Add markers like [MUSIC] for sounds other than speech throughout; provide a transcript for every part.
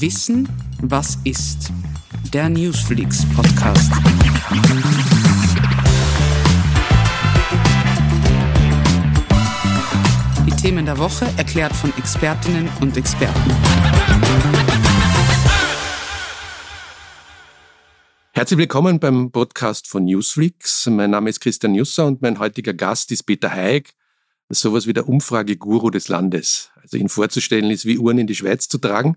Wissen, was ist? Der Newsflix Podcast. Die Themen der Woche erklärt von Expertinnen und Experten. Herzlich willkommen beim Podcast von Newsflix. Mein Name ist Christian Jusser und mein heutiger Gast ist Peter Haig, sowas wie der Umfrageguru des Landes. Also ihn vorzustellen ist wie Uhren in die Schweiz zu tragen.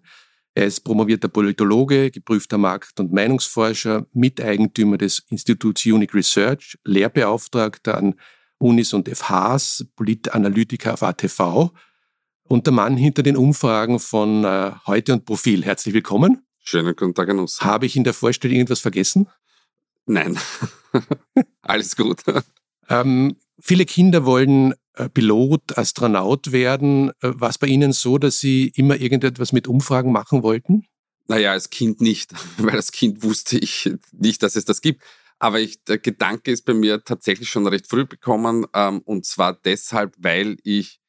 Er ist promovierter Politologe, geprüfter Markt- und Meinungsforscher, Miteigentümer des Instituts Unique Research, Lehrbeauftragter an Unis und FHs, Politanalytiker auf ATV und der Mann hinter den Umfragen von äh, Heute und Profil. Herzlich willkommen. Schönen guten Tag an uns. Habe ich in der Vorstellung irgendwas vergessen? Nein, [LAUGHS] alles gut. Ähm, viele Kinder wollen äh, Pilot, Astronaut werden. Äh, war es bei Ihnen so, dass Sie immer irgendetwas mit Umfragen machen wollten? Naja, als Kind nicht, [LAUGHS] weil als Kind wusste ich nicht, dass es das gibt. Aber ich, der Gedanke ist bei mir tatsächlich schon recht früh bekommen. Ähm, und zwar deshalb, weil ich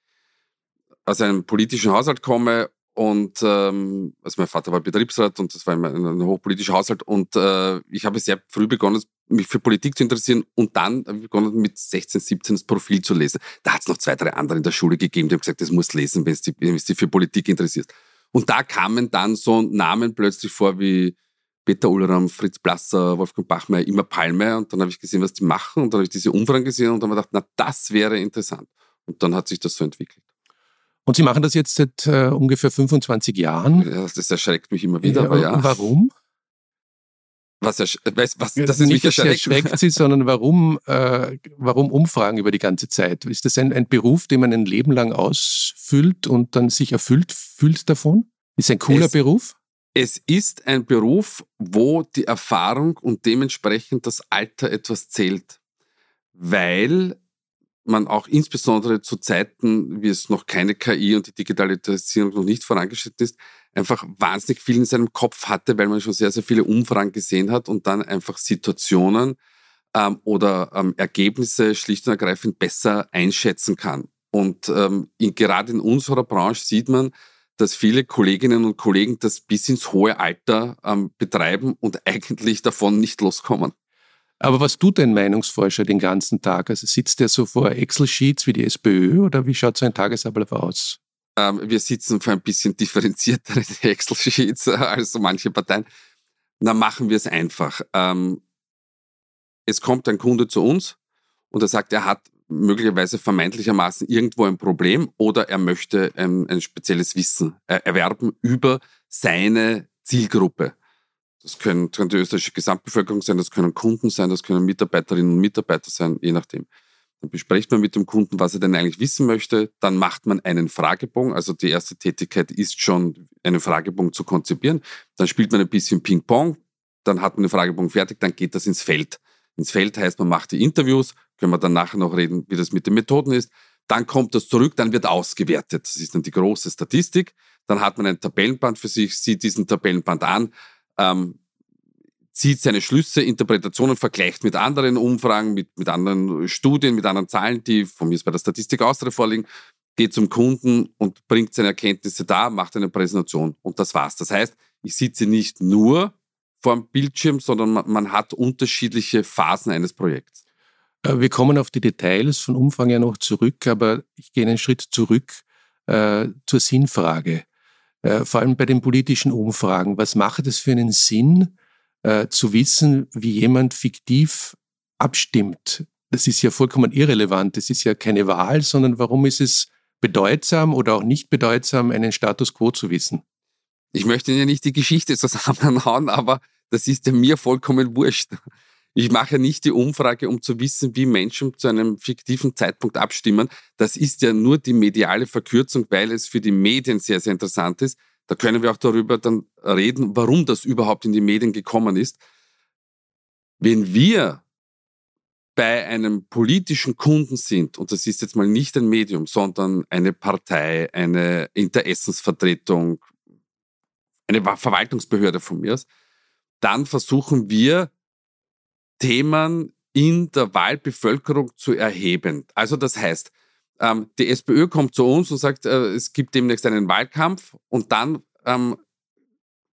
aus einem politischen Haushalt komme und ähm, also mein Vater war Betriebsrat und das war ein, hochpolitischer Haushalt. Und äh, ich habe sehr früh begonnen, mich für Politik zu interessieren und dann habe ich begonnen, mit 16, 17 das Profil zu lesen. Da hat es noch zwei, drei andere in der Schule gegeben, die haben gesagt, das musst lesen, wenn du dich für Politik interessierst. Und da kamen dann so Namen plötzlich vor wie Peter Ulram, Fritz Blasser, Wolfgang Bachmeier, immer Palme. Und dann habe ich gesehen, was die machen. Und dann habe ich diese Umfragen gesehen und dann habe ich gedacht, na, das wäre interessant. Und dann hat sich das so entwickelt. Und Sie machen das jetzt seit äh, ungefähr 25 Jahren. Ja, das erschreckt mich immer wieder, ja, aber ja. Warum? Was, was, was das ist mich erschreckt. erschreckt Sie, [LAUGHS] sondern warum, äh, warum Umfragen über die ganze Zeit? Ist das ein, ein Beruf, den man ein Leben lang ausfüllt und dann sich erfüllt fühlt davon? Ist ein cooler es, Beruf? Es ist ein Beruf, wo die Erfahrung und dementsprechend das Alter etwas zählt. Weil man auch insbesondere zu Zeiten, wie es noch keine KI und die Digitalisierung noch nicht vorangeschritten ist, einfach wahnsinnig viel in seinem Kopf hatte, weil man schon sehr, sehr viele Umfragen gesehen hat und dann einfach Situationen ähm, oder ähm, Ergebnisse schlicht und ergreifend besser einschätzen kann. Und ähm, in, gerade in unserer Branche sieht man, dass viele Kolleginnen und Kollegen das bis ins hohe Alter ähm, betreiben und [LAUGHS] eigentlich davon nicht loskommen. Aber was tut ein Meinungsforscher den ganzen Tag? Also sitzt der so vor Excel-Sheets wie die SPÖ oder wie schaut so ein Tagesablauf aus? Ähm, wir sitzen vor ein bisschen differenziertere [LAUGHS] Excel-Sheets als so manche Parteien. Dann machen wir es einfach. Ähm, es kommt ein Kunde zu uns und er sagt, er hat möglicherweise vermeintlichermaßen irgendwo ein Problem oder er möchte ein, ein spezielles Wissen erwerben über seine Zielgruppe. Das können, kann die österreichische Gesamtbevölkerung sein, das können Kunden sein, das können Mitarbeiterinnen und Mitarbeiter sein, je nachdem. Dann bespricht man mit dem Kunden, was er denn eigentlich wissen möchte. Dann macht man einen Fragebogen. Also die erste Tätigkeit ist schon, einen Fragebogen zu konzipieren. Dann spielt man ein bisschen Ping-Pong. Dann hat man den Fragebogen fertig. Dann geht das ins Feld. Ins Feld heißt, man macht die Interviews. Können wir dann nachher noch reden, wie das mit den Methoden ist. Dann kommt das zurück. Dann wird ausgewertet. Das ist dann die große Statistik. Dann hat man ein Tabellenband für sich, sieht diesen Tabellenband an, ähm, zieht seine Schlüsse, Interpretationen, vergleicht mit anderen Umfragen, mit, mit anderen Studien, mit anderen Zahlen, die von mir bei der Statistik Austria vorliegen, geht zum Kunden und bringt seine Erkenntnisse da, macht eine Präsentation und das war's. Das heißt, ich sitze nicht nur vor dem Bildschirm, sondern man, man hat unterschiedliche Phasen eines Projekts. Äh, wir kommen auf die Details von Umfang ja noch zurück, aber ich gehe einen Schritt zurück äh, zur Sinnfrage. Äh, vor allem bei den politischen Umfragen. Was macht es für einen Sinn, äh, zu wissen, wie jemand fiktiv abstimmt? Das ist ja vollkommen irrelevant. Das ist ja keine Wahl, sondern warum ist es bedeutsam oder auch nicht bedeutsam, einen Status quo zu wissen? Ich möchte ja nicht die Geschichte [LAUGHS] zusammenhauen, aber das ist ja mir vollkommen wurscht. Ich mache nicht die Umfrage, um zu wissen, wie Menschen zu einem fiktiven Zeitpunkt abstimmen. Das ist ja nur die mediale Verkürzung, weil es für die Medien sehr, sehr interessant ist. Da können wir auch darüber dann reden, warum das überhaupt in die Medien gekommen ist. Wenn wir bei einem politischen Kunden sind, und das ist jetzt mal nicht ein Medium, sondern eine Partei, eine Interessensvertretung, eine Verwaltungsbehörde von mir dann versuchen wir Themen in der Wahlbevölkerung zu erheben. Also das heißt, ähm, die SPÖ kommt zu uns und sagt, äh, es gibt demnächst einen Wahlkampf und dann ähm,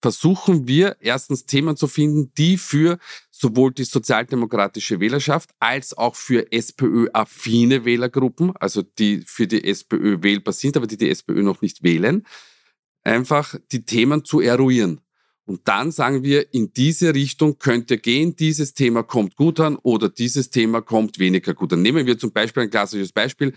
versuchen wir erstens Themen zu finden, die für sowohl die sozialdemokratische Wählerschaft als auch für SPÖ-affine Wählergruppen, also die für die SPÖ wählbar sind, aber die die SPÖ noch nicht wählen, einfach die Themen zu eruieren. Und dann sagen wir, in diese Richtung könnte gehen, dieses Thema kommt gut an oder dieses Thema kommt weniger gut an. Nehmen wir zum Beispiel ein klassisches Beispiel,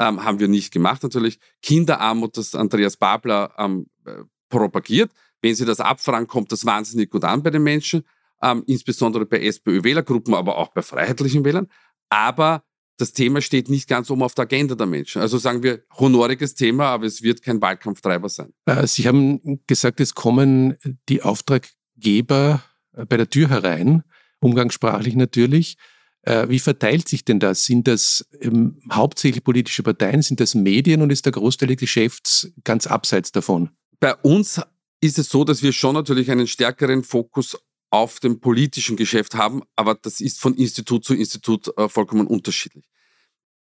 ähm, haben wir nicht gemacht natürlich, Kinderarmut, das Andreas Babler ähm, äh, propagiert. Wenn Sie das abfragen, kommt das wahnsinnig gut an bei den Menschen, ähm, insbesondere bei SPÖ-Wählergruppen, aber auch bei freiheitlichen Wählern. Aber das Thema steht nicht ganz oben auf der Agenda der Menschen. Also sagen wir, honoriges Thema, aber es wird kein Wahlkampftreiber sein. Äh, Sie haben gesagt, es kommen die Auftraggeber äh, bei der Tür herein, umgangssprachlich natürlich. Äh, wie verteilt sich denn das? Sind das ähm, hauptsächlich politische Parteien? Sind das Medien und ist der Großteil des Geschäfts ganz abseits davon? Bei uns ist es so, dass wir schon natürlich einen stärkeren Fokus auf dem politischen Geschäft haben, aber das ist von Institut zu Institut äh, vollkommen unterschiedlich.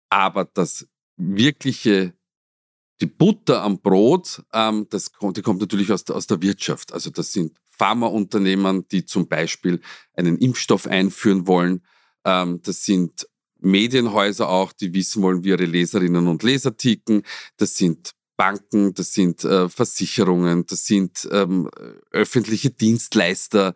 Aber das wirkliche, die Butter am Brot, ähm, das kommt, die kommt natürlich aus, aus der Wirtschaft. Also das sind Pharmaunternehmen, die zum Beispiel einen Impfstoff einführen wollen. Ähm, das sind Medienhäuser auch, die wissen wollen, wie ihre Leserinnen und Leser ticken. Das sind Banken, das sind äh, Versicherungen, das sind ähm, öffentliche Dienstleister,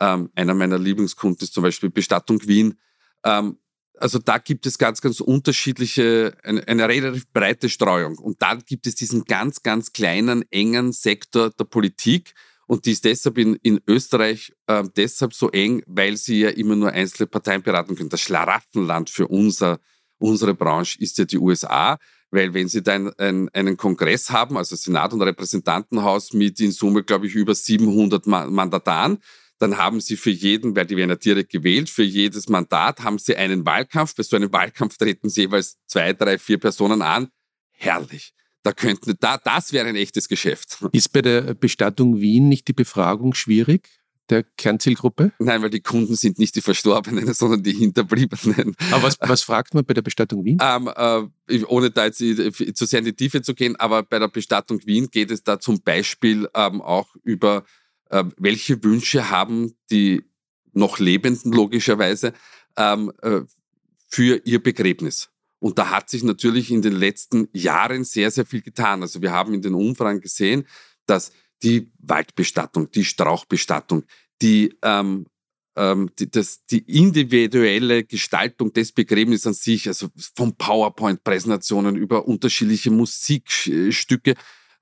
ähm, einer meiner Lieblingskunden ist zum Beispiel Bestattung Wien. Ähm, also da gibt es ganz, ganz unterschiedliche, eine, eine relativ breite Streuung. Und dann gibt es diesen ganz, ganz kleinen, engen Sektor der Politik. Und die ist deshalb in, in Österreich äh, deshalb so eng, weil sie ja immer nur einzelne Parteien beraten können. Das Schlaraffenland für unser, unsere Branche ist ja die USA. Weil wenn Sie da einen, einen, einen Kongress haben, also Senat und Repräsentantenhaus mit in Summe, glaube ich, über 700 Mandataren, dann haben sie für jeden, weil die werden ja direkt gewählt, für jedes Mandat haben sie einen Wahlkampf. Bei so einem Wahlkampf treten sie jeweils zwei, drei, vier Personen an. Herrlich. Da könnten, da, das wäre ein echtes Geschäft. [LAUGHS] Ist bei der Bestattung Wien nicht die Befragung schwierig? der Kernzielgruppe? Nein, weil die Kunden sind nicht die Verstorbenen, [LAUGHS] sondern die Hinterbliebenen. Aber was, was fragt man bei der Bestattung Wien? Ähm, äh, ohne da jetzt zu sehr in die Tiefe zu gehen, aber bei der Bestattung Wien geht es da zum Beispiel ähm, auch über äh, welche Wünsche haben die noch Lebenden logischerweise ähm, äh, für ihr Begräbnis. Und da hat sich natürlich in den letzten Jahren sehr, sehr viel getan. Also wir haben in den Umfragen gesehen, dass die Waldbestattung, die Strauchbestattung, die, ähm, ähm, die, das, die individuelle Gestaltung des Begräbnisses an sich, also von PowerPoint-Präsentationen über unterschiedliche Musikstücke,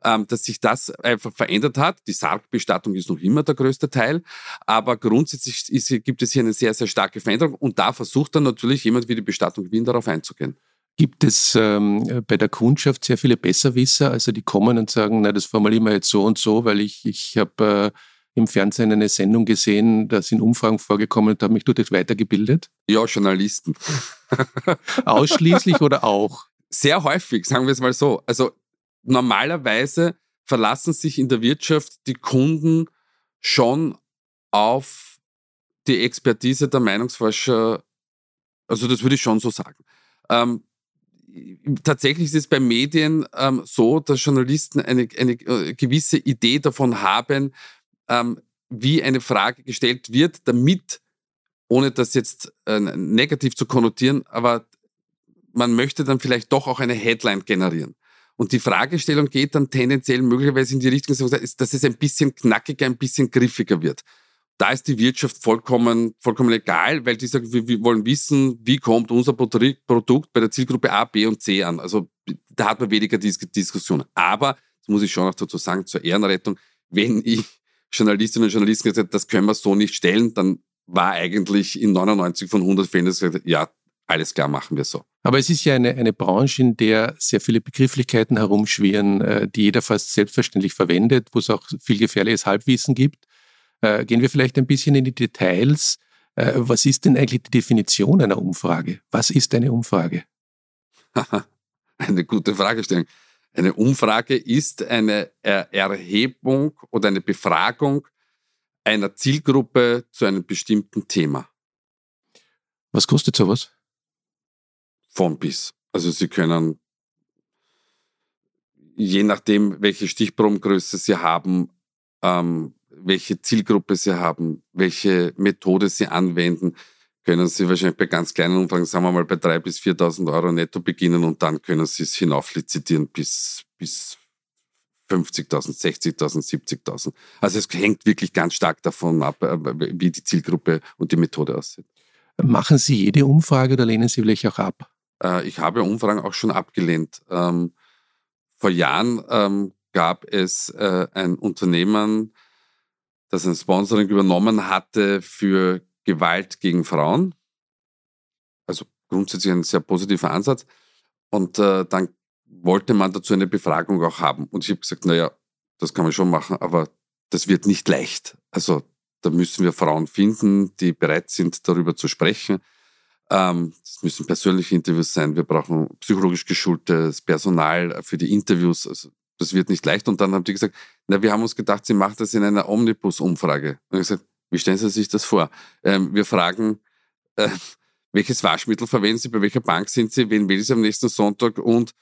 ähm, dass sich das einfach verändert hat. Die Sargbestattung ist noch immer der größte Teil, aber grundsätzlich ist, gibt es hier eine sehr, sehr starke Veränderung und da versucht dann natürlich jemand wie die Bestattung Wien darauf einzugehen. Gibt es ähm, bei der Kundschaft sehr viele Besserwisser, also die kommen und sagen, na, das formulieren wir jetzt so und so, weil ich, ich habe äh, im Fernsehen eine Sendung gesehen, da sind Umfragen vorgekommen und habe mich dort weitergebildet? Ja, Journalisten. Ausschließlich oder auch? Sehr häufig, sagen wir es mal so. Also normalerweise verlassen sich in der Wirtschaft die Kunden schon auf die Expertise der Meinungsforscher. Also das würde ich schon so sagen. Ähm, tatsächlich ist es bei Medien ähm, so, dass Journalisten eine, eine äh, gewisse Idee davon haben, ähm, wie eine Frage gestellt wird, damit, ohne das jetzt äh, negativ zu konnotieren, aber man möchte dann vielleicht doch auch eine Headline generieren. Und die Fragestellung geht dann tendenziell möglicherweise in die Richtung, dass es ein bisschen knackiger, ein bisschen griffiger wird. Da ist die Wirtschaft vollkommen, vollkommen egal, weil die sagen, wir, wir wollen wissen, wie kommt unser Produkt bei der Zielgruppe A, B und C an. Also da hat man weniger Dis Diskussionen. Aber, das muss ich schon noch dazu sagen, zur Ehrenrettung, wenn ich Journalistinnen und Journalisten gesagt habe, das können wir so nicht stellen, dann war eigentlich in 99 von 100 Fällen gesagt, ja, alles klar, machen wir so. Aber es ist ja eine, eine Branche, in der sehr viele Begrifflichkeiten herumschwirren, äh, die jeder fast selbstverständlich verwendet, wo es auch viel gefährliches Halbwissen gibt. Äh, gehen wir vielleicht ein bisschen in die Details. Äh, was ist denn eigentlich die Definition einer Umfrage? Was ist eine Umfrage? [LAUGHS] eine gute Fragestellung. Eine Umfrage ist eine Erhebung oder eine Befragung einer Zielgruppe zu einem bestimmten Thema. Was kostet sowas? Von bis. Also Sie können, je nachdem, welche Stichprobengröße Sie haben, ähm, welche Zielgruppe Sie haben, welche Methode Sie anwenden, können Sie wahrscheinlich bei ganz kleinen Umfragen, sagen wir mal, bei 3.000 bis 4.000 Euro netto beginnen und dann können Sie es hinauflizitieren bis, bis 50.000, 60.000, 70.000. Also es hängt wirklich ganz stark davon ab, äh, wie die Zielgruppe und die Methode aussieht. Machen Sie jede Umfrage oder lehnen Sie vielleicht auch ab? Äh, ich habe Umfragen auch schon abgelehnt. Ähm, vor Jahren ähm, gab es äh, ein Unternehmen, das ein Sponsoring übernommen hatte für Gewalt gegen Frauen. Also grundsätzlich ein sehr positiver Ansatz. Und äh, dann wollte man dazu eine Befragung auch haben. Und ich habe gesagt, naja, das kann man schon machen, aber das wird nicht leicht. Also da müssen wir Frauen finden, die bereit sind, darüber zu sprechen. Ähm, das müssen persönliche Interviews sein. Wir brauchen psychologisch geschultes Personal für die Interviews. Also das wird nicht leicht. Und dann haben die gesagt, na, wir haben uns gedacht, sie macht das in einer Omnibus-Umfrage. Und ich gesagt, wie stellen Sie sich das vor? Ähm, wir fragen, äh, welches Waschmittel verwenden Sie, bei welcher Bank sind Sie, wen will Sie am nächsten Sonntag und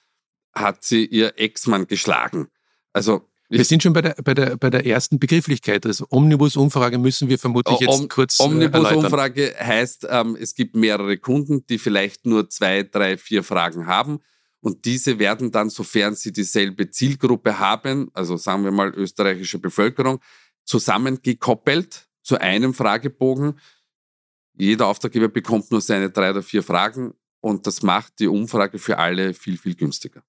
hat sie ihr Ex-Mann geschlagen? Also wir sind schon bei der, bei der, bei der ersten Begrifflichkeit. Also Omnibus-Umfrage müssen wir vermutlich jetzt Om kurz äh, Omnibus-Umfrage heißt, ähm, es gibt mehrere Kunden, die vielleicht nur zwei, drei, vier Fragen haben. Und diese werden dann, sofern sie dieselbe Zielgruppe haben, also sagen wir mal österreichische Bevölkerung, zusammengekoppelt zu einem Fragebogen. Jeder Auftraggeber bekommt nur seine drei oder vier Fragen und das macht die Umfrage für alle viel, viel günstiger.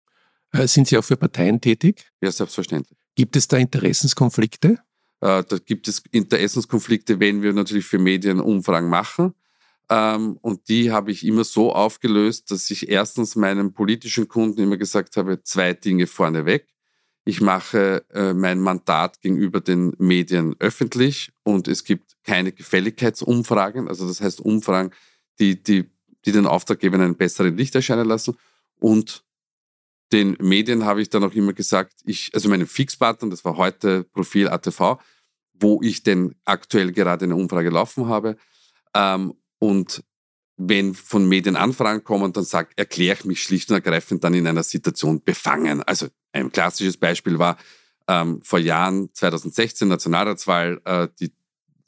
Äh, sind Sie auch für Parteien tätig? Ja, selbstverständlich. Gibt es da Interessenskonflikte? Äh, da gibt es Interessenskonflikte, wenn wir natürlich für Medien Umfragen machen. Ähm, und die habe ich immer so aufgelöst, dass ich erstens meinen politischen Kunden immer gesagt habe, zwei Dinge vorneweg. Ich mache äh, mein Mandat gegenüber den Medien öffentlich und es gibt keine Gefälligkeitsumfragen, also das heißt Umfragen, die, die, die den Auftraggeber in einem besseren Licht erscheinen lassen. Und den Medien habe ich dann auch immer gesagt, ich, also meinem Fixpartner, das war heute Profil ATV, wo ich denn aktuell gerade eine Umfrage laufen habe. Ähm, und wenn von Medien Anfragen kommen, dann sag, erkläre ich mich schlicht und ergreifend dann in einer Situation befangen. Also ein klassisches Beispiel war ähm, vor Jahren, 2016, Nationalratswahl, äh, die,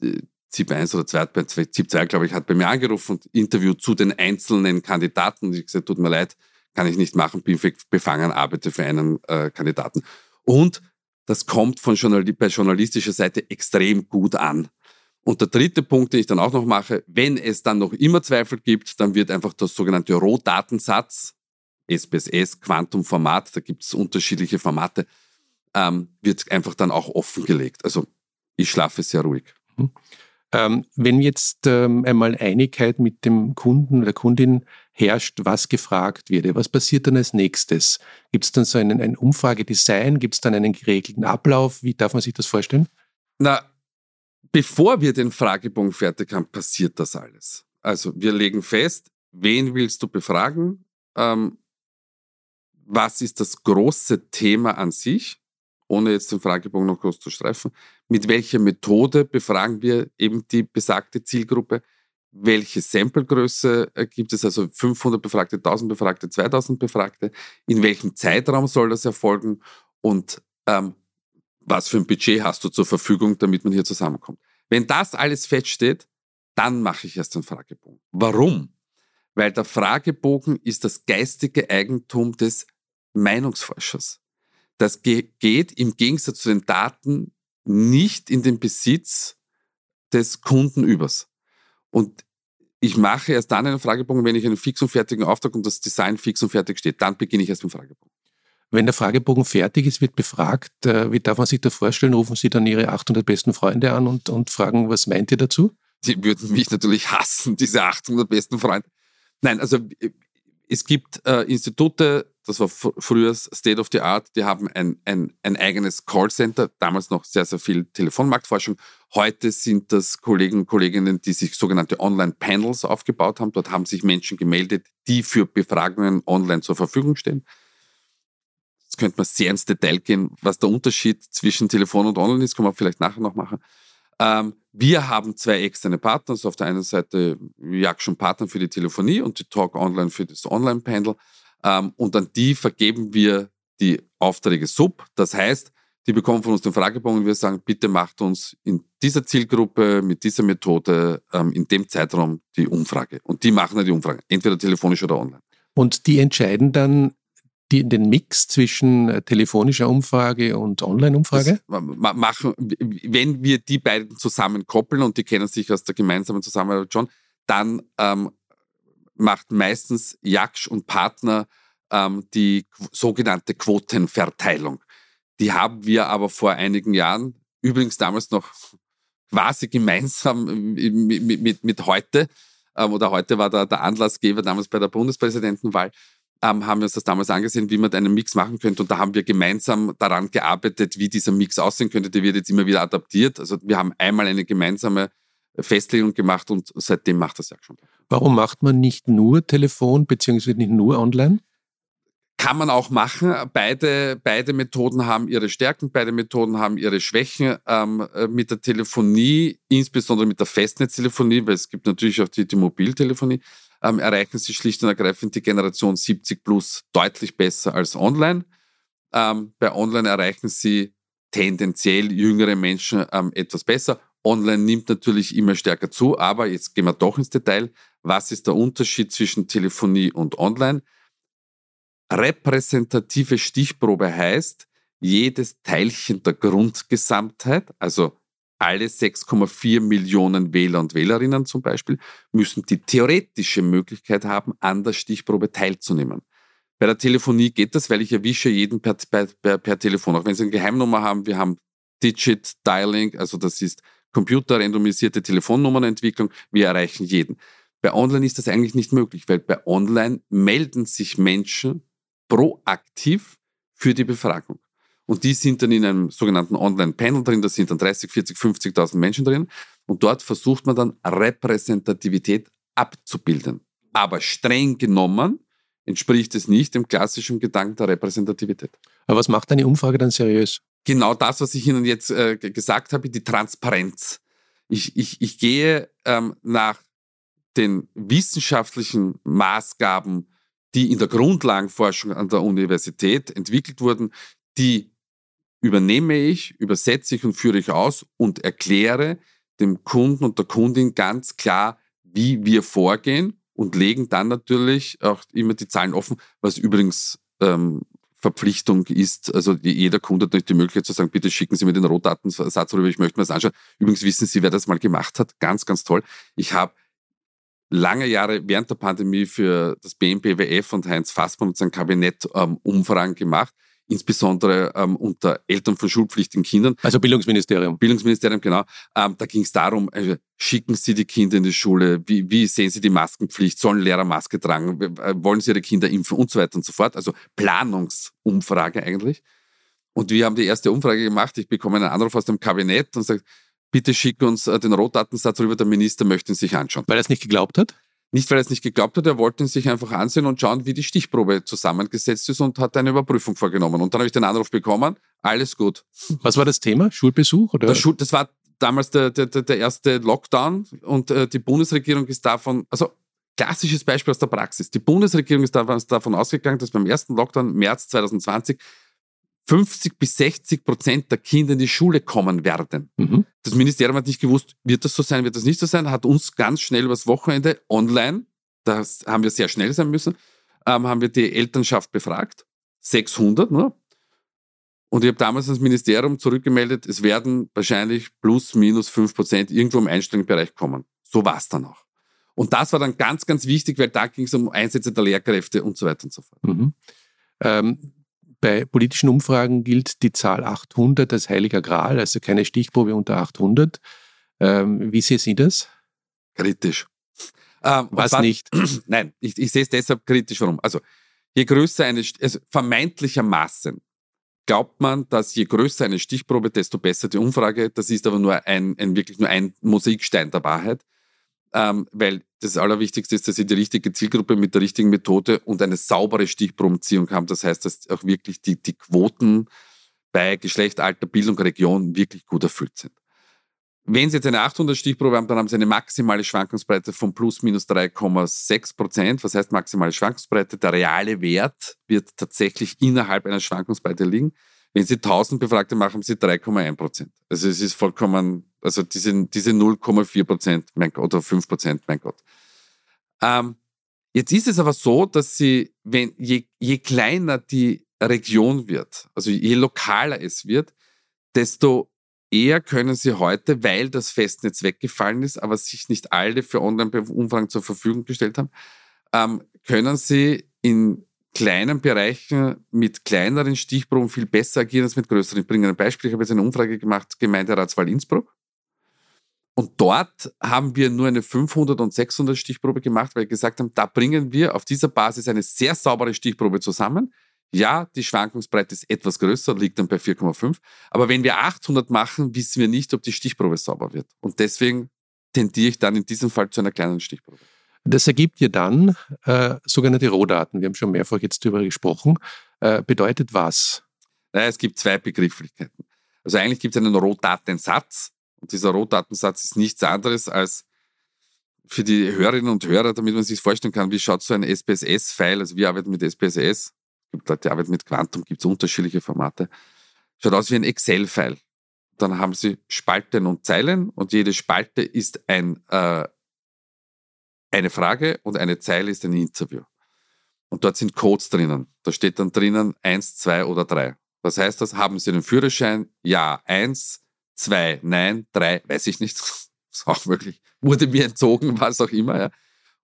die ZIP 1 oder 2, ZIP 2, glaube ich, hat bei mir angerufen und Interview zu den einzelnen Kandidaten. Ich gesagt, tut mir leid, kann ich nicht machen, bin befangen, arbeite für einen äh, Kandidaten. Und das kommt von Journal bei journalistischer Seite extrem gut an. Und der dritte Punkt, den ich dann auch noch mache, wenn es dann noch immer Zweifel gibt, dann wird einfach das sogenannte Rohdatensatz, SPSS, Quantumformat, da gibt es unterschiedliche Formate, ähm, wird einfach dann auch offengelegt. Also ich schlafe sehr ruhig. Mhm. Ähm, wenn jetzt ähm, einmal Einigkeit mit dem Kunden oder Kundin herrscht, was gefragt wird, was passiert dann als nächstes? Gibt es dann so einen, ein Umfragedesign? Gibt es dann einen geregelten Ablauf? Wie darf man sich das vorstellen? Na, bevor wir den Fragebogen fertig haben, passiert das alles. Also wir legen fest, wen willst du befragen? Ähm, was ist das große Thema an sich? Ohne jetzt den Fragebogen noch kurz zu streifen. Mit welcher Methode befragen wir eben die besagte Zielgruppe? Welche Samplegröße äh, gibt es? Also 500 Befragte, 1000 Befragte, 2000 Befragte? In welchem Zeitraum soll das erfolgen? Und ähm, was für ein Budget hast du zur Verfügung, damit man hier zusammenkommt. Wenn das alles feststeht, dann mache ich erst einen Fragebogen. Warum? Weil der Fragebogen ist das geistige Eigentum des Meinungsforschers. Das geht im Gegensatz zu den Daten nicht in den Besitz des Kundenübers. Und ich mache erst dann einen Fragebogen, wenn ich einen fix und fertigen Auftrag und das Design fix und fertig steht. Dann beginne ich erst mit dem Fragebogen. Wenn der Fragebogen fertig ist, wird befragt, äh, wie darf man sich da vorstellen? Rufen Sie dann Ihre 800 besten Freunde an und, und fragen, was meint ihr dazu? Die würden mich natürlich hassen, diese 800 besten Freunde. Nein, also äh, es gibt äh, Institute, das war früher State of the Art, die haben ein, ein, ein eigenes Callcenter, damals noch sehr, sehr viel Telefonmarktforschung. Heute sind das Kollegen und Kolleginnen, die sich sogenannte Online-Panels aufgebaut haben. Dort haben sich Menschen gemeldet, die für Befragungen online zur Verfügung stehen. Jetzt könnte man sehr ins Detail gehen, was der Unterschied zwischen Telefon und Online ist, kann man vielleicht nachher noch machen. Ähm, wir haben zwei externe Partner. Also auf der einen Seite Jakschon Partner für die Telefonie und die Talk Online für das Online-Panel. Ähm, und an die vergeben wir die Aufträge sub. Das heißt, Die bekommen von uns den Fragebogen und wir sagen, bitte macht uns in dieser Zielgruppe mit dieser Methode ähm, in dem Zeitraum die Umfrage. Und die machen dann die Umfrage, entweder telefonisch oder online. Und die entscheiden dann die, den Mix zwischen äh, telefonischer Umfrage und Online-Umfrage? Machen, wenn wir die beiden zusammenkoppeln und die kennen sich aus der gemeinsamen Zusammenarbeit schon, dann ähm, macht meistens Jaksch und Partner ähm, die sogenannte Quotenverteilung. Die haben wir aber vor einigen Jahren, übrigens damals noch quasi gemeinsam mit, mit, mit heute, ähm, oder heute war der, der Anlassgeber damals bei der Bundespräsidentenwahl, ähm, haben wir uns das damals angesehen, wie man einen Mix machen könnte. Und da haben wir gemeinsam daran gearbeitet, wie dieser Mix aussehen könnte. Der wird jetzt immer wieder adaptiert. Also wir haben einmal eine gemeinsame Festlegung gemacht und seitdem macht das ja schon. Warum macht man nicht nur Telefon beziehungsweise nicht nur online? Kann man auch machen. Beide, beide Methoden haben ihre Stärken, beide Methoden haben ihre Schwächen. Ähm, äh, mit der Telefonie, insbesondere mit der Festnetztelefonie, weil es gibt natürlich auch die, die Mobiltelefonie, ähm, erreichen sie schlicht und ergreifend die Generation 70 plus deutlich besser als online. Ähm, bei online erreichen sie tendenziell jüngere Menschen ähm, etwas besser. Online nimmt natürlich immer stärker zu, aber jetzt gehen wir doch ins Detail. Was ist der Unterschied zwischen Telefonie und online? Repräsentative Stichprobe heißt, jedes Teilchen der Grundgesamtheit, also alle 6,4 Millionen Wähler und Wählerinnen zum Beispiel, müssen die theoretische Möglichkeit haben, an der Stichprobe teilzunehmen. Bei der Telefonie geht das, weil ich erwische jeden per, per, per Telefon. Auch wenn Sie eine Geheimnummer haben, wir haben Digit Dialing, also das ist computerrandomisierte Telefonnummernentwicklung, wir erreichen jeden. Bei Online ist das eigentlich nicht möglich, weil bei Online melden sich Menschen proaktiv für die Befragung. Und die sind dann in einem sogenannten Online-Panel drin, da sind dann 30, 40, 50.000 Menschen drin. Und dort versucht man dann Repräsentativität abzubilden. Aber streng genommen entspricht es nicht dem klassischen Gedanken der Repräsentativität. Aber was macht eine Umfrage dann seriös? Genau das, was ich Ihnen jetzt äh, gesagt habe, die Transparenz. Ich, ich, ich gehe ähm, nach den wissenschaftlichen Maßgaben die in der Grundlagenforschung an der Universität entwickelt wurden, die übernehme ich, übersetze ich und führe ich aus und erkläre dem Kunden und der Kundin ganz klar, wie wir vorgehen und legen dann natürlich auch immer die Zahlen offen, was übrigens ähm, Verpflichtung ist. Also jeder Kunde hat die Möglichkeit zu sagen, bitte schicken Sie mir den Rohdatensatz rüber, ich möchte mir das anschauen. Übrigens wissen Sie, wer das mal gemacht hat. Ganz, ganz toll. Ich habe lange Jahre während der Pandemie für das BMBWF und Heinz Fassmann und sein Kabinett ähm, Umfragen gemacht, insbesondere ähm, unter Eltern von schulpflichtigen Kindern. Also Bildungsministerium. Bildungsministerium, genau. Ähm, da ging es darum, äh, schicken Sie die Kinder in die Schule, wie, wie sehen Sie die Maskenpflicht, sollen Lehrer Maske tragen, äh, wollen Sie Ihre Kinder impfen und so weiter und so fort. Also Planungsumfrage eigentlich. Und wir haben die erste Umfrage gemacht. Ich bekomme einen Anruf aus dem Kabinett und sage, bitte schick uns äh, den Rotdatensatz rüber, der Minister möchte ihn sich anschauen. Weil er es nicht geglaubt hat? Nicht, weil er es nicht geglaubt hat, er wollte ihn sich einfach ansehen und schauen, wie die Stichprobe zusammengesetzt ist und hat eine Überprüfung vorgenommen. Und dann habe ich den Anruf bekommen, alles gut. Was war das Thema? Schulbesuch? Oder? Schul das war damals der, der, der erste Lockdown und äh, die Bundesregierung ist davon, also klassisches Beispiel aus der Praxis. Die Bundesregierung ist davon ausgegangen, dass beim ersten Lockdown März 2020 50 bis 60 Prozent der Kinder in die Schule kommen werden. Mhm. Das Ministerium hat nicht gewusst, wird das so sein, wird das nicht so sein, hat uns ganz schnell übers Wochenende online, das haben wir sehr schnell sein müssen, ähm, haben wir die Elternschaft befragt, 600 nur. Und ich habe damals ans Ministerium zurückgemeldet, es werden wahrscheinlich plus minus 5 Prozent irgendwo im Einstellungsbereich kommen. So war es dann auch. Und das war dann ganz, ganz wichtig, weil da ging es um Einsätze der Lehrkräfte und so weiter und so fort. Mhm. Ähm, bei politischen Umfragen gilt die Zahl 800 als heiliger Gral, also keine Stichprobe unter 800. Ähm, wie sehen Sie das? Kritisch. Ähm, Was war, nicht? [CLEARS THROAT] Nein, ich, ich, sehe es deshalb kritisch. Warum? Also, je größer eine, also vermeintlichermaßen glaubt man, dass je größer eine Stichprobe, desto besser die Umfrage. Das ist aber nur ein, ein wirklich nur ein Mosaikstein der Wahrheit ähm, weil das Allerwichtigste ist, dass sie die richtige Zielgruppe mit der richtigen Methode und eine saubere Stichprobenziehung haben. Das heißt, dass auch wirklich die, die Quoten bei Geschlecht, Alter, Bildung, Region wirklich gut erfüllt sind. Wenn Sie jetzt eine 800-Stichprobe haben, dann haben Sie eine maximale Schwankungsbreite von plus minus 3,6 Prozent. Was heißt maximale Schwankungsbreite? Der reale Wert wird tatsächlich innerhalb einer Schwankungsbreite liegen. Wenn Sie 1000 Befragte machen, haben Sie 3,1 Prozent. Also es ist vollkommen, also diese, diese 0,4 Prozent oder 5 Prozent, mein Gott. Ähm, jetzt ist es aber so, dass Sie, wenn, je, je kleiner die Region wird, also je lokaler es wird, desto eher können Sie heute, weil das Festnetz weggefallen ist, aber sich nicht alle für Online-Umfragen zur Verfügung gestellt haben, ähm, können Sie in kleinen Bereichen mit kleineren Stichproben viel besser agieren als mit größeren. Ich bringe ein Beispiel. Ich habe jetzt eine Umfrage gemacht, Gemeinderatswahl Innsbruck. Und dort haben wir nur eine 500 und 600 Stichprobe gemacht, weil wir gesagt haben, da bringen wir auf dieser Basis eine sehr saubere Stichprobe zusammen. Ja, die Schwankungsbreite ist etwas größer, liegt dann bei 4,5. Aber wenn wir 800 machen, wissen wir nicht, ob die Stichprobe sauber wird. Und deswegen tendiere ich dann in diesem Fall zu einer kleinen Stichprobe. Das ergibt ja dann äh, sogenannte Rohdaten. Wir haben schon mehrfach jetzt darüber gesprochen. Äh, bedeutet was? Naja, es gibt zwei Begrifflichkeiten. Also eigentlich gibt es einen Rohdatensatz. Und dieser Rohdatensatz ist nichts anderes als für die Hörerinnen und Hörer, damit man sich vorstellen kann, wie schaut so ein SPSS-File, also wir arbeiten mit SPSS, gibt Leute, die arbeiten mit Quantum, gibt es unterschiedliche Formate, schaut aus wie ein Excel-File. Dann haben sie Spalten und Zeilen und jede Spalte ist ein äh, eine Frage und eine Zeile ist ein Interview. Und dort sind Codes drinnen. Da steht dann drinnen eins, zwei oder drei. Was heißt das? Haben Sie einen Führerschein? Ja, eins, zwei, nein, drei, weiß ich nicht. [LAUGHS] ist auch möglich. Wurde mir entzogen, was auch immer. Ja.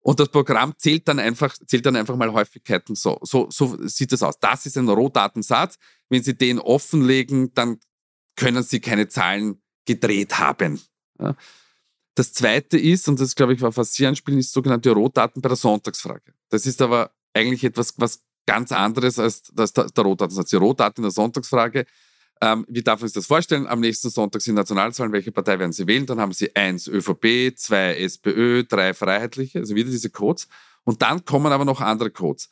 Und das Programm zählt dann einfach, zählt dann einfach mal Häufigkeiten so. So, so sieht das aus. Das ist ein Rohdatensatz. Wenn Sie den offenlegen, dann können Sie keine Zahlen gedreht haben. Ja. Das zweite ist, und das glaube ich war fast Sie anspielen, ist sogenannte Rohdaten bei der Sonntagsfrage. Das ist aber eigentlich etwas, was ganz anderes als das, der, der Rohdatensatz. Die Rohdaten in der Sonntagsfrage, ähm, wie darf man sich das vorstellen? Am nächsten Sonntag sind Nationalzahlen, welche Partei werden Sie wählen? Dann haben Sie eins ÖVP, zwei SPÖ, drei Freiheitliche, also wieder diese Codes. Und dann kommen aber noch andere Codes.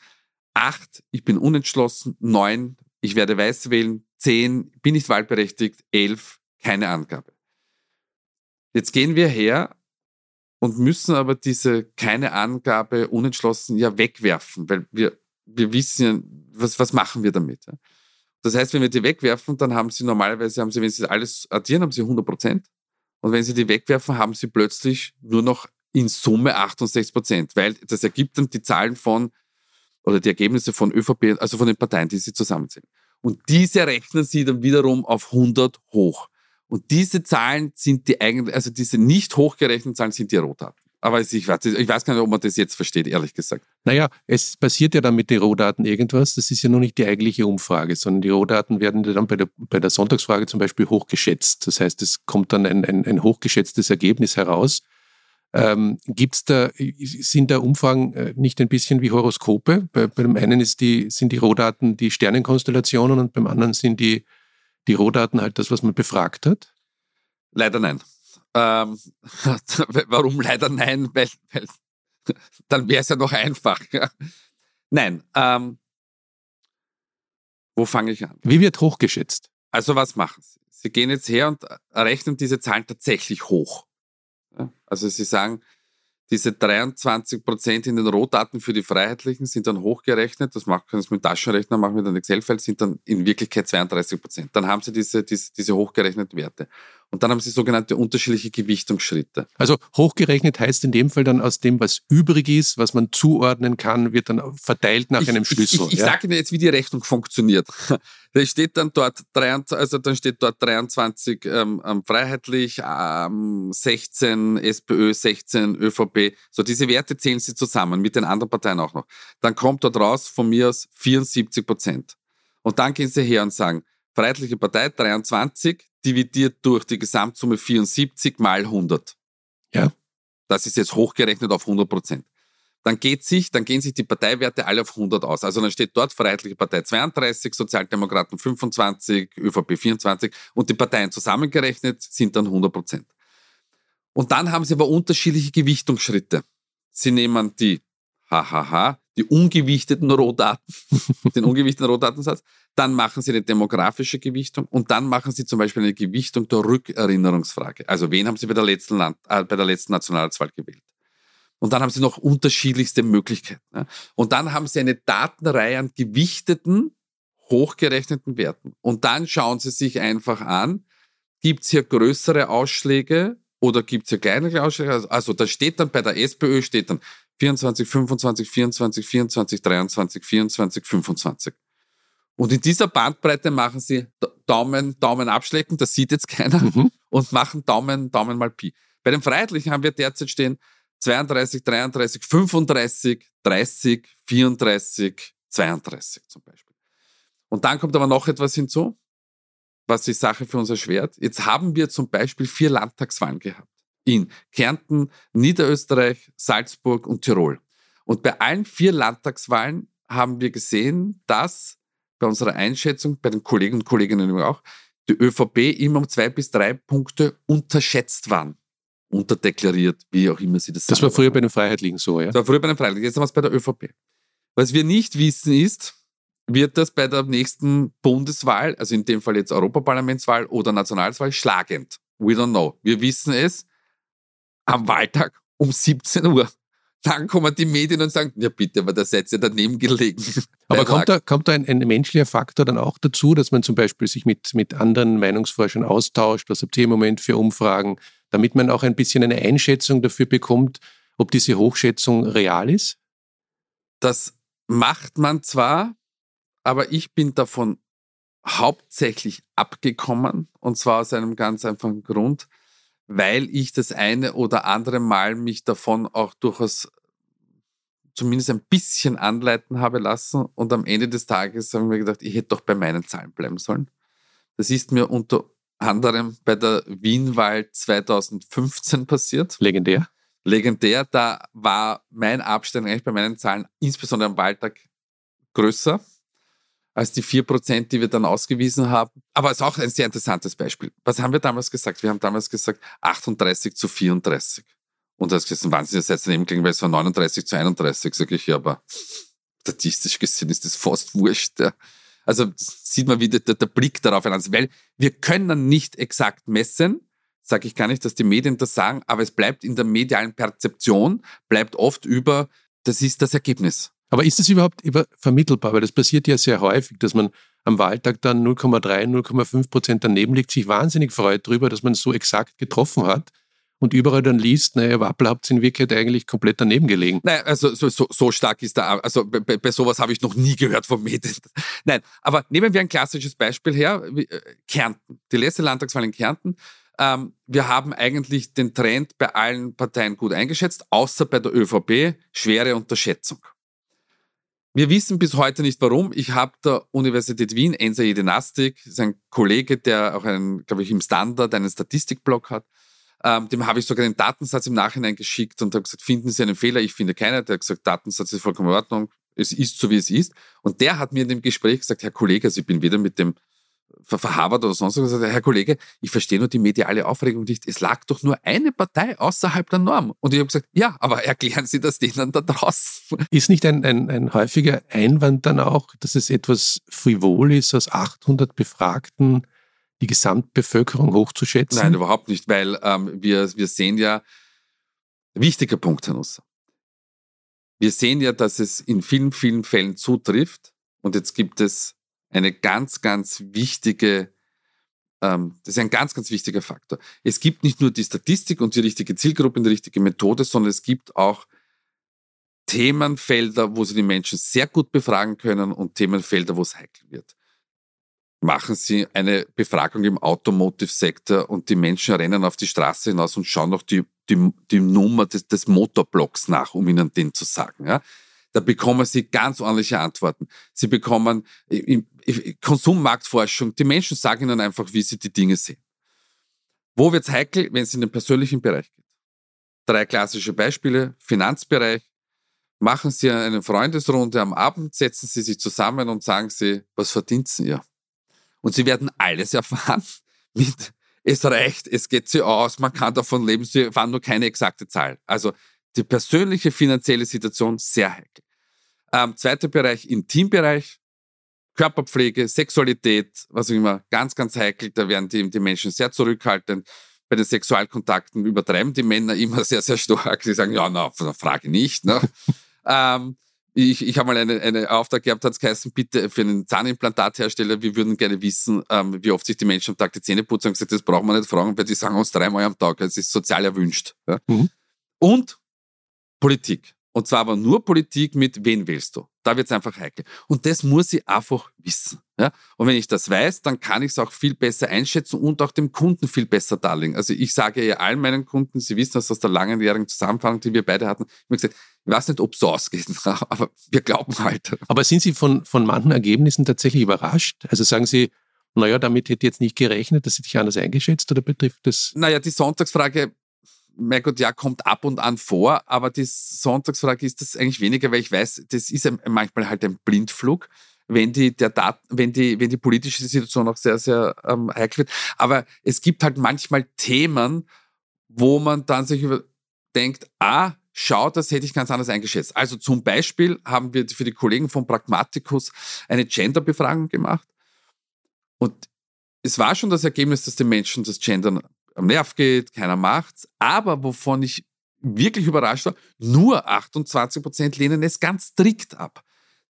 Acht, ich bin unentschlossen. Neun, ich werde weiß wählen. Zehn, bin nicht wahlberechtigt. Elf, keine Angabe. Jetzt gehen wir her und müssen aber diese keine Angabe unentschlossen ja wegwerfen, weil wir, wir wissen ja, was, was machen wir damit. Das heißt, wenn wir die wegwerfen, dann haben sie normalerweise, haben sie, wenn sie alles addieren, haben sie 100 Prozent. Und wenn sie die wegwerfen, haben sie plötzlich nur noch in Summe 68 Prozent, weil das ergibt dann die Zahlen von oder die Ergebnisse von ÖVP, also von den Parteien, die sie zusammenzählen. Und diese rechnen sie dann wiederum auf 100 hoch. Und diese Zahlen sind die eigentlich, also diese nicht hochgerechneten Zahlen sind die Rohdaten. Aber ich weiß, ich weiß gar nicht, ob man das jetzt versteht, ehrlich gesagt. Naja, es passiert ja dann mit den Rohdaten irgendwas. Das ist ja noch nicht die eigentliche Umfrage, sondern die Rohdaten werden dann bei der, bei der Sonntagsfrage zum Beispiel hochgeschätzt. Das heißt, es kommt dann ein, ein, ein hochgeschätztes Ergebnis heraus. Ähm, gibt's da, sind da Umfragen äh, nicht ein bisschen wie Horoskope? Bei, bei dem einen die, sind die Rohdaten die Sternenkonstellationen und beim anderen sind die die Rohdaten halt das, was man befragt hat? Leider nein. Ähm, [LAUGHS] warum leider nein? Weil, weil [LAUGHS] dann wäre es ja noch einfach. Nein. Ähm, wo fange ich an? Wie wird hochgeschätzt? Also was machen Sie? Sie gehen jetzt her und rechnen diese Zahlen tatsächlich hoch. Also Sie sagen, diese 23 Prozent in den Rohdaten für die Freiheitlichen sind dann hochgerechnet. Das können Sie mit Taschenrechner machen, mit einem Excel-File, sind dann in Wirklichkeit 32 Prozent. Dann haben Sie diese, diese, diese hochgerechneten Werte. Und dann haben Sie sogenannte unterschiedliche Gewichtungsschritte. Also hochgerechnet heißt in dem Fall dann aus dem, was übrig ist, was man zuordnen kann, wird dann verteilt nach ich, einem Schlüssel. Ich, ich, ich ja? sage Ihnen jetzt, wie die Rechnung funktioniert. [LAUGHS] Da steht dann dort, 23, also dann steht dort 23 ähm, ähm, freiheitlich, ähm, 16 SPÖ, 16 ÖVP. So diese Werte zählen Sie zusammen mit den anderen Parteien auch noch. Dann kommt dort raus von mir aus 74 Prozent. Und dann gehen Sie her und sagen, Freiheitliche Partei 23 dividiert durch die Gesamtsumme 74 mal 100. Ja. Das ist jetzt hochgerechnet auf 100 Prozent. Dann geht sich, dann gehen sich die Parteiwerte alle auf 100 aus. Also dann steht dort Freiheitliche Partei 32, Sozialdemokraten 25, ÖVP 24 und die Parteien zusammengerechnet sind dann 100 Prozent. Und dann haben sie aber unterschiedliche Gewichtungsschritte. Sie nehmen die hahaha, die ungewichteten Rohdaten, [LAUGHS] den ungewichteten Rohdatensatz, dann machen Sie eine demografische Gewichtung und dann machen Sie zum Beispiel eine Gewichtung der Rückerinnerungsfrage. Also wen haben Sie bei der letzten, Land, äh, bei der letzten Nationalratswahl gewählt? Und dann haben Sie noch unterschiedlichste Möglichkeiten. Ja? Und dann haben Sie eine Datenreihe an gewichteten, hochgerechneten Werten. Und dann schauen Sie sich einfach an, gibt es hier größere Ausschläge oder gibt es hier kleinere Ausschläge? Also, also da steht dann bei der SPÖ steht dann 24, 25, 24, 24, 23, 24, 25. Und in dieser Bandbreite machen sie Daumen, Daumen abschlecken, das sieht jetzt keiner, mhm. und machen Daumen, Daumen mal Pi. Bei den Freiheitlichen haben wir derzeit stehen 32, 33, 35, 30, 34, 32 zum Beispiel. Und dann kommt aber noch etwas hinzu, was die Sache für uns erschwert. Jetzt haben wir zum Beispiel vier Landtagswahlen gehabt. In Kärnten, Niederösterreich, Salzburg und Tirol. Und bei allen vier Landtagswahlen haben wir gesehen, dass bei unserer Einschätzung, bei den Kollegen und Kolleginnen auch, die ÖVP immer um zwei bis drei Punkte unterschätzt waren. Unterdeklariert, wie auch immer sie das sagen. Das war früher bei den Freiheitlichen so, ja? Das war früher bei den Freiheitlichen, jetzt haben wir es bei der ÖVP. Was wir nicht wissen ist, wird das bei der nächsten Bundeswahl, also in dem Fall jetzt Europaparlamentswahl oder Nationalwahl, schlagend. We don't know. Wir wissen es am Wahltag um 17 Uhr. Dann kommen die Medien und sagen, ja bitte, aber da seid ihr daneben gelegen. [LAUGHS] Aber kommt da, kommt da ein, ein, menschlicher Faktor dann auch dazu, dass man zum Beispiel sich mit, mit anderen Meinungsforschern austauscht? Was habt ihr im Moment für Umfragen? Damit man auch ein bisschen eine Einschätzung dafür bekommt, ob diese Hochschätzung real ist? Das macht man zwar, aber ich bin davon hauptsächlich abgekommen und zwar aus einem ganz einfachen Grund, weil ich das eine oder andere Mal mich davon auch durchaus zumindest ein bisschen anleiten habe lassen und am Ende des Tages habe ich mir gedacht, ich hätte doch bei meinen Zahlen bleiben sollen. Das ist mir unter anderem bei der Wienwahl 2015 passiert. Legendär. Legendär, da war mein Abstand eigentlich bei meinen Zahlen, insbesondere am Wahltag, größer als die 4%, die wir dann ausgewiesen haben. Aber es ist auch ein sehr interessantes Beispiel. Was haben wir damals gesagt? Wir haben damals gesagt 38 zu 34. Und das ist ein wahnsinniger Satz daneben gelegen, weil es war 39 zu 31, sage ich, ja, aber statistisch gesehen ist das fast wurscht. Ja. Also sieht man wieder der, der Blick darauf an, weil wir können nicht exakt messen, sage ich gar nicht, dass die Medien das sagen, aber es bleibt in der medialen Perzeption, bleibt oft über, das ist das Ergebnis. Aber ist das überhaupt vermittelbar? Weil das passiert ja sehr häufig, dass man am Wahltag dann 0,3, 0,5 Prozent daneben liegt, sich wahnsinnig freut darüber, dass man so exakt getroffen hat und überall dann liest, naja, Wappel habt in Wirklichkeit eigentlich komplett daneben gelegen. Nein, also so, so, so stark ist da, also bei, bei sowas habe ich noch nie gehört von Medien. [LAUGHS] Nein, aber nehmen wir ein klassisches Beispiel her, äh, Kärnten, die letzte Landtagswahl in Kärnten. Ähm, wir haben eigentlich den Trend bei allen Parteien gut eingeschätzt, außer bei der ÖVP, schwere Unterschätzung. Wir wissen bis heute nicht warum. Ich habe der Universität Wien, Ensa Jedinastik, sein Kollege, der auch einen, glaube ich, im Standard einen Statistikblog hat, ähm, dem habe ich sogar den Datensatz im Nachhinein geschickt und habe gesagt, finden Sie einen Fehler? Ich finde keinen. Der hat gesagt, Datensatz ist vollkommen in Ordnung. Es ist so, wie es ist. Und der hat mir in dem Gespräch gesagt, Herr Kollege, also ich bin wieder mit dem verhabert oder sonst was Herr Kollege, ich verstehe nur die mediale Aufregung nicht. Es lag doch nur eine Partei außerhalb der Norm. Und ich habe gesagt, ja, aber erklären Sie das denen da draußen. Ist nicht ein, ein, ein häufiger Einwand dann auch, dass es etwas frivol ist, aus 800 Befragten die Gesamtbevölkerung hochzuschätzen? Nein, überhaupt nicht, weil ähm, wir, wir sehen ja, wichtiger Punkt, Herr Nusser. Wir sehen ja, dass es in vielen, vielen Fällen zutrifft. Und jetzt gibt es eine ganz, ganz wichtige, ähm, das ist ein ganz, ganz wichtiger Faktor. Es gibt nicht nur die Statistik und die richtige Zielgruppe und die richtige Methode, sondern es gibt auch Themenfelder, wo Sie die Menschen sehr gut befragen können und Themenfelder, wo es heikel wird. Machen Sie eine Befragung im Automotive-Sektor und die Menschen rennen auf die Straße hinaus und schauen noch die, die, die Nummer des, des Motorblocks nach, um Ihnen den zu sagen. Ja? Da bekommen Sie ganz ordentliche Antworten. Sie bekommen Konsummarktforschung. Die Menschen sagen Ihnen einfach, wie sie die Dinge sehen. Wo wird es heikel, wenn es in den persönlichen Bereich geht? Drei klassische Beispiele. Finanzbereich. Machen Sie eine Freundesrunde am Abend, setzen Sie sich zusammen und sagen Sie, was verdient ihr? Und Sie werden alles erfahren [LAUGHS] mit, es reicht, es geht Sie aus, man kann davon leben, Sie erfahren nur keine exakte Zahl. Also die persönliche finanzielle Situation sehr heikel. Ähm, zweiter Bereich, Intimbereich, Körperpflege, Sexualität, was auch immer, ganz, ganz heikel. Da werden die, die Menschen sehr zurückhaltend. Bei den Sexualkontakten übertreiben die Männer immer [LAUGHS] sehr, sehr stark. Sie sagen, ja, na, Frage nicht. Ne? [LAUGHS] ähm, ich, ich habe mal einen eine Auftrag gehabt, hat es geheißen, bitte für einen Zahnimplantathersteller, wir würden gerne wissen, ähm, wie oft sich die Menschen am Tag die Zähne putzen. Und gesagt, das brauchen wir nicht fragen, weil die sagen uns dreimal am Tag. Es ist sozial erwünscht. Ja? Mhm. Und Politik. Und zwar aber nur Politik mit, wen wählst du? Da wird es einfach heikel. Und das muss ich einfach wissen. Ja? Und wenn ich das weiß, dann kann ich es auch viel besser einschätzen und auch dem Kunden viel besser darlegen. Also ich sage ja allen meinen Kunden, sie wissen das aus der langjährigen Zusammenfassung, die wir beide hatten, ich habe gesagt, ich weiß nicht, ob es so ausgeht, [LAUGHS] aber wir glauben halt. Aber sind Sie von, von manchen Ergebnissen tatsächlich überrascht? Also sagen Sie, naja, damit hätte ich jetzt nicht gerechnet, das hätte ich anders eingeschätzt oder betrifft das? Naja, die Sonntagsfrage mein Gott, ja, kommt ab und an vor, aber die Sonntagsfrage ist das eigentlich weniger, weil ich weiß, das ist manchmal halt ein Blindflug, wenn die, der Dat wenn die, wenn die politische Situation auch sehr, sehr ähm, heikel wird. Aber es gibt halt manchmal Themen, wo man dann sich über denkt, ah, schau, das hätte ich ganz anders eingeschätzt. Also zum Beispiel haben wir für die Kollegen von Pragmaticus eine Genderbefragung gemacht. Und es war schon das Ergebnis, dass die Menschen das Gendern am Nerv geht, keiner macht's. Aber wovon ich wirklich überrascht war, nur 28 Prozent lehnen es ganz strikt ab.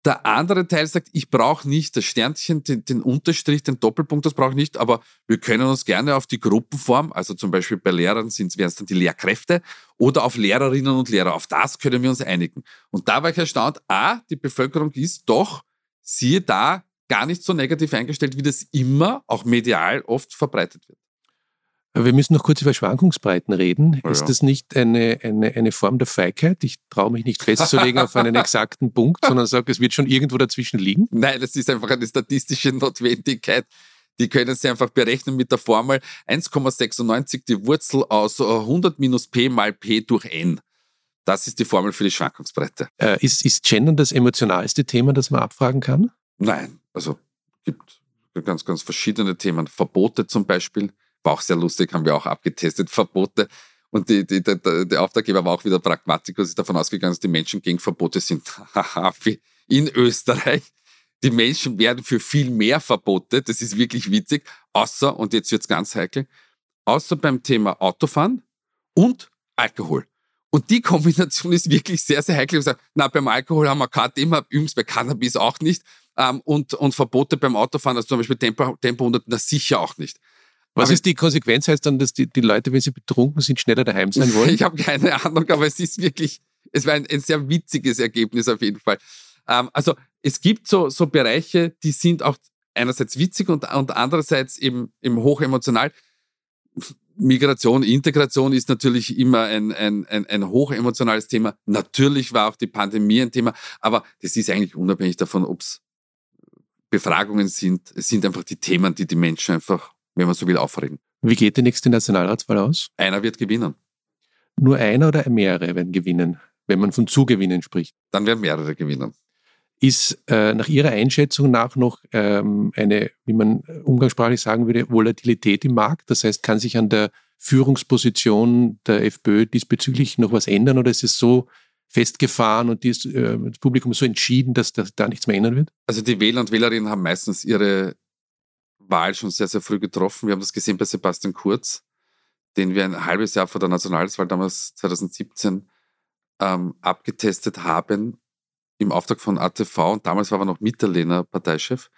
Der andere Teil sagt, ich brauche nicht das Sternchen, den, den, Unterstrich, den Doppelpunkt, das brauche ich nicht, aber wir können uns gerne auf die Gruppenform, also zum Beispiel bei Lehrern wären es dann die Lehrkräfte oder auf Lehrerinnen und Lehrer, auf das können wir uns einigen. Und da war ich erstaunt, a, die Bevölkerung ist doch, siehe da, gar nicht so negativ eingestellt, wie das immer, auch medial, oft verbreitet wird. Wir müssen noch kurz über Schwankungsbreiten reden. Oh, ist das nicht eine, eine, eine Form der Feigheit? Ich traue mich nicht festzulegen auf einen [LAUGHS] exakten Punkt, sondern sage, es wird schon irgendwo dazwischen liegen. Nein, das ist einfach eine statistische Notwendigkeit. Die können Sie einfach berechnen mit der Formel 1,96 die Wurzel aus 100 minus p mal p durch n. Das ist die Formel für die Schwankungsbreite. Äh, ist, ist Gendern das emotionalste Thema, das man abfragen kann? Nein, also gibt ganz, ganz verschiedene Themen. Verbote zum Beispiel war auch sehr lustig, haben wir auch abgetestet, [LAUGHS] Verbote. Und die, die, die, der Auftraggeber war auch wieder Pragmatikus, ist davon ausgegangen, dass die Menschen gegen Verbote sind. [LAUGHS] in Österreich. Die Menschen werden für viel mehr Verbote, das ist wirklich witzig, außer, und jetzt wird es ganz heikel, außer beim Thema Autofahren und Alkohol. Und die Kombination ist wirklich sehr, sehr heikel. Ich sage, na, beim Alkohol haben wir kein Thema, übrigens bei Cannabis auch nicht. Ähm, und, und Verbote beim Autofahren, also zum Beispiel Tempo, Tempo 100, na sicher auch nicht. Was ist die Konsequenz? Heißt dann, dass die, die Leute, wenn sie betrunken sind, schneller daheim sein [LAUGHS] wollen? Ich habe keine Ahnung, aber es ist wirklich, es war ein, ein sehr witziges Ergebnis auf jeden Fall. Ähm, also es gibt so, so Bereiche, die sind auch einerseits witzig und, und andererseits eben, eben hochemotional. Migration, Integration ist natürlich immer ein, ein, ein, ein hochemotionales Thema. Natürlich war auch die Pandemie ein Thema, aber das ist eigentlich unabhängig davon, ob es Befragungen sind. Es sind einfach die Themen, die die Menschen einfach wenn man so will, aufregen. Wie geht die nächste Nationalratswahl aus? Einer wird gewinnen. Nur einer oder mehrere werden gewinnen, wenn man von Zugewinnen spricht? Dann werden mehrere gewinnen. Ist äh, nach Ihrer Einschätzung nach noch ähm, eine, wie man umgangssprachlich sagen würde, Volatilität im Markt? Das heißt, kann sich an der Führungsposition der FPÖ diesbezüglich noch was ändern oder ist es so festgefahren und ist, äh, das Publikum so entschieden, dass da nichts mehr ändern wird? Also die Wähler und Wählerinnen haben meistens ihre Wahl schon sehr, sehr früh getroffen. Wir haben das gesehen bei Sebastian Kurz, den wir ein halbes Jahr vor der Nationalratswahl damals 2017 ähm, abgetestet haben im Auftrag von ATV und damals war er noch Mitterlehner Parteichef.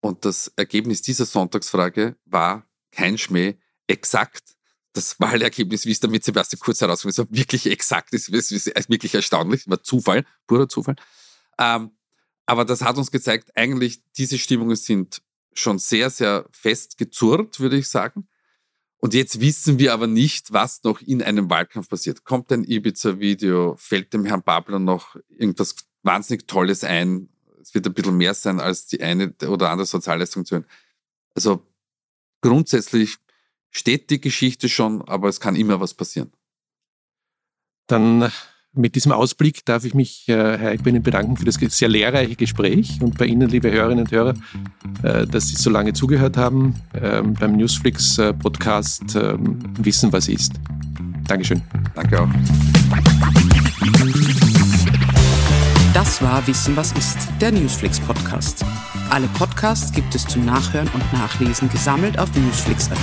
Und das Ergebnis dieser Sonntagsfrage war kein Schmäh, exakt das Wahlergebnis, wie es damit Sebastian Kurz herausgekommen ist, war wirklich exakt, das ist wirklich erstaunlich, war Zufall, purer Zufall. Ähm, aber das hat uns gezeigt, eigentlich diese Stimmungen sind schon sehr, sehr fest gezurrt, würde ich sagen. Und jetzt wissen wir aber nicht, was noch in einem Wahlkampf passiert. Kommt ein Ibiza-Video? Fällt dem Herrn Babler noch irgendwas wahnsinnig Tolles ein? Es wird ein bisschen mehr sein, als die eine oder andere Sozialleistung zu hören. Also grundsätzlich steht die Geschichte schon, aber es kann immer was passieren. Dann mit diesem Ausblick darf ich mich, äh, Herr Eichbein, bedanken für das sehr lehrreiche Gespräch und bei Ihnen, liebe Hörerinnen und Hörer, äh, dass Sie so lange zugehört haben ähm, beim Newsflix-Podcast äh, Wissen, was ist. Dankeschön. Danke auch. Das war Wissen, was ist, der Newsflix-Podcast. Alle Podcasts gibt es zum Nachhören und Nachlesen gesammelt auf newsflix.at.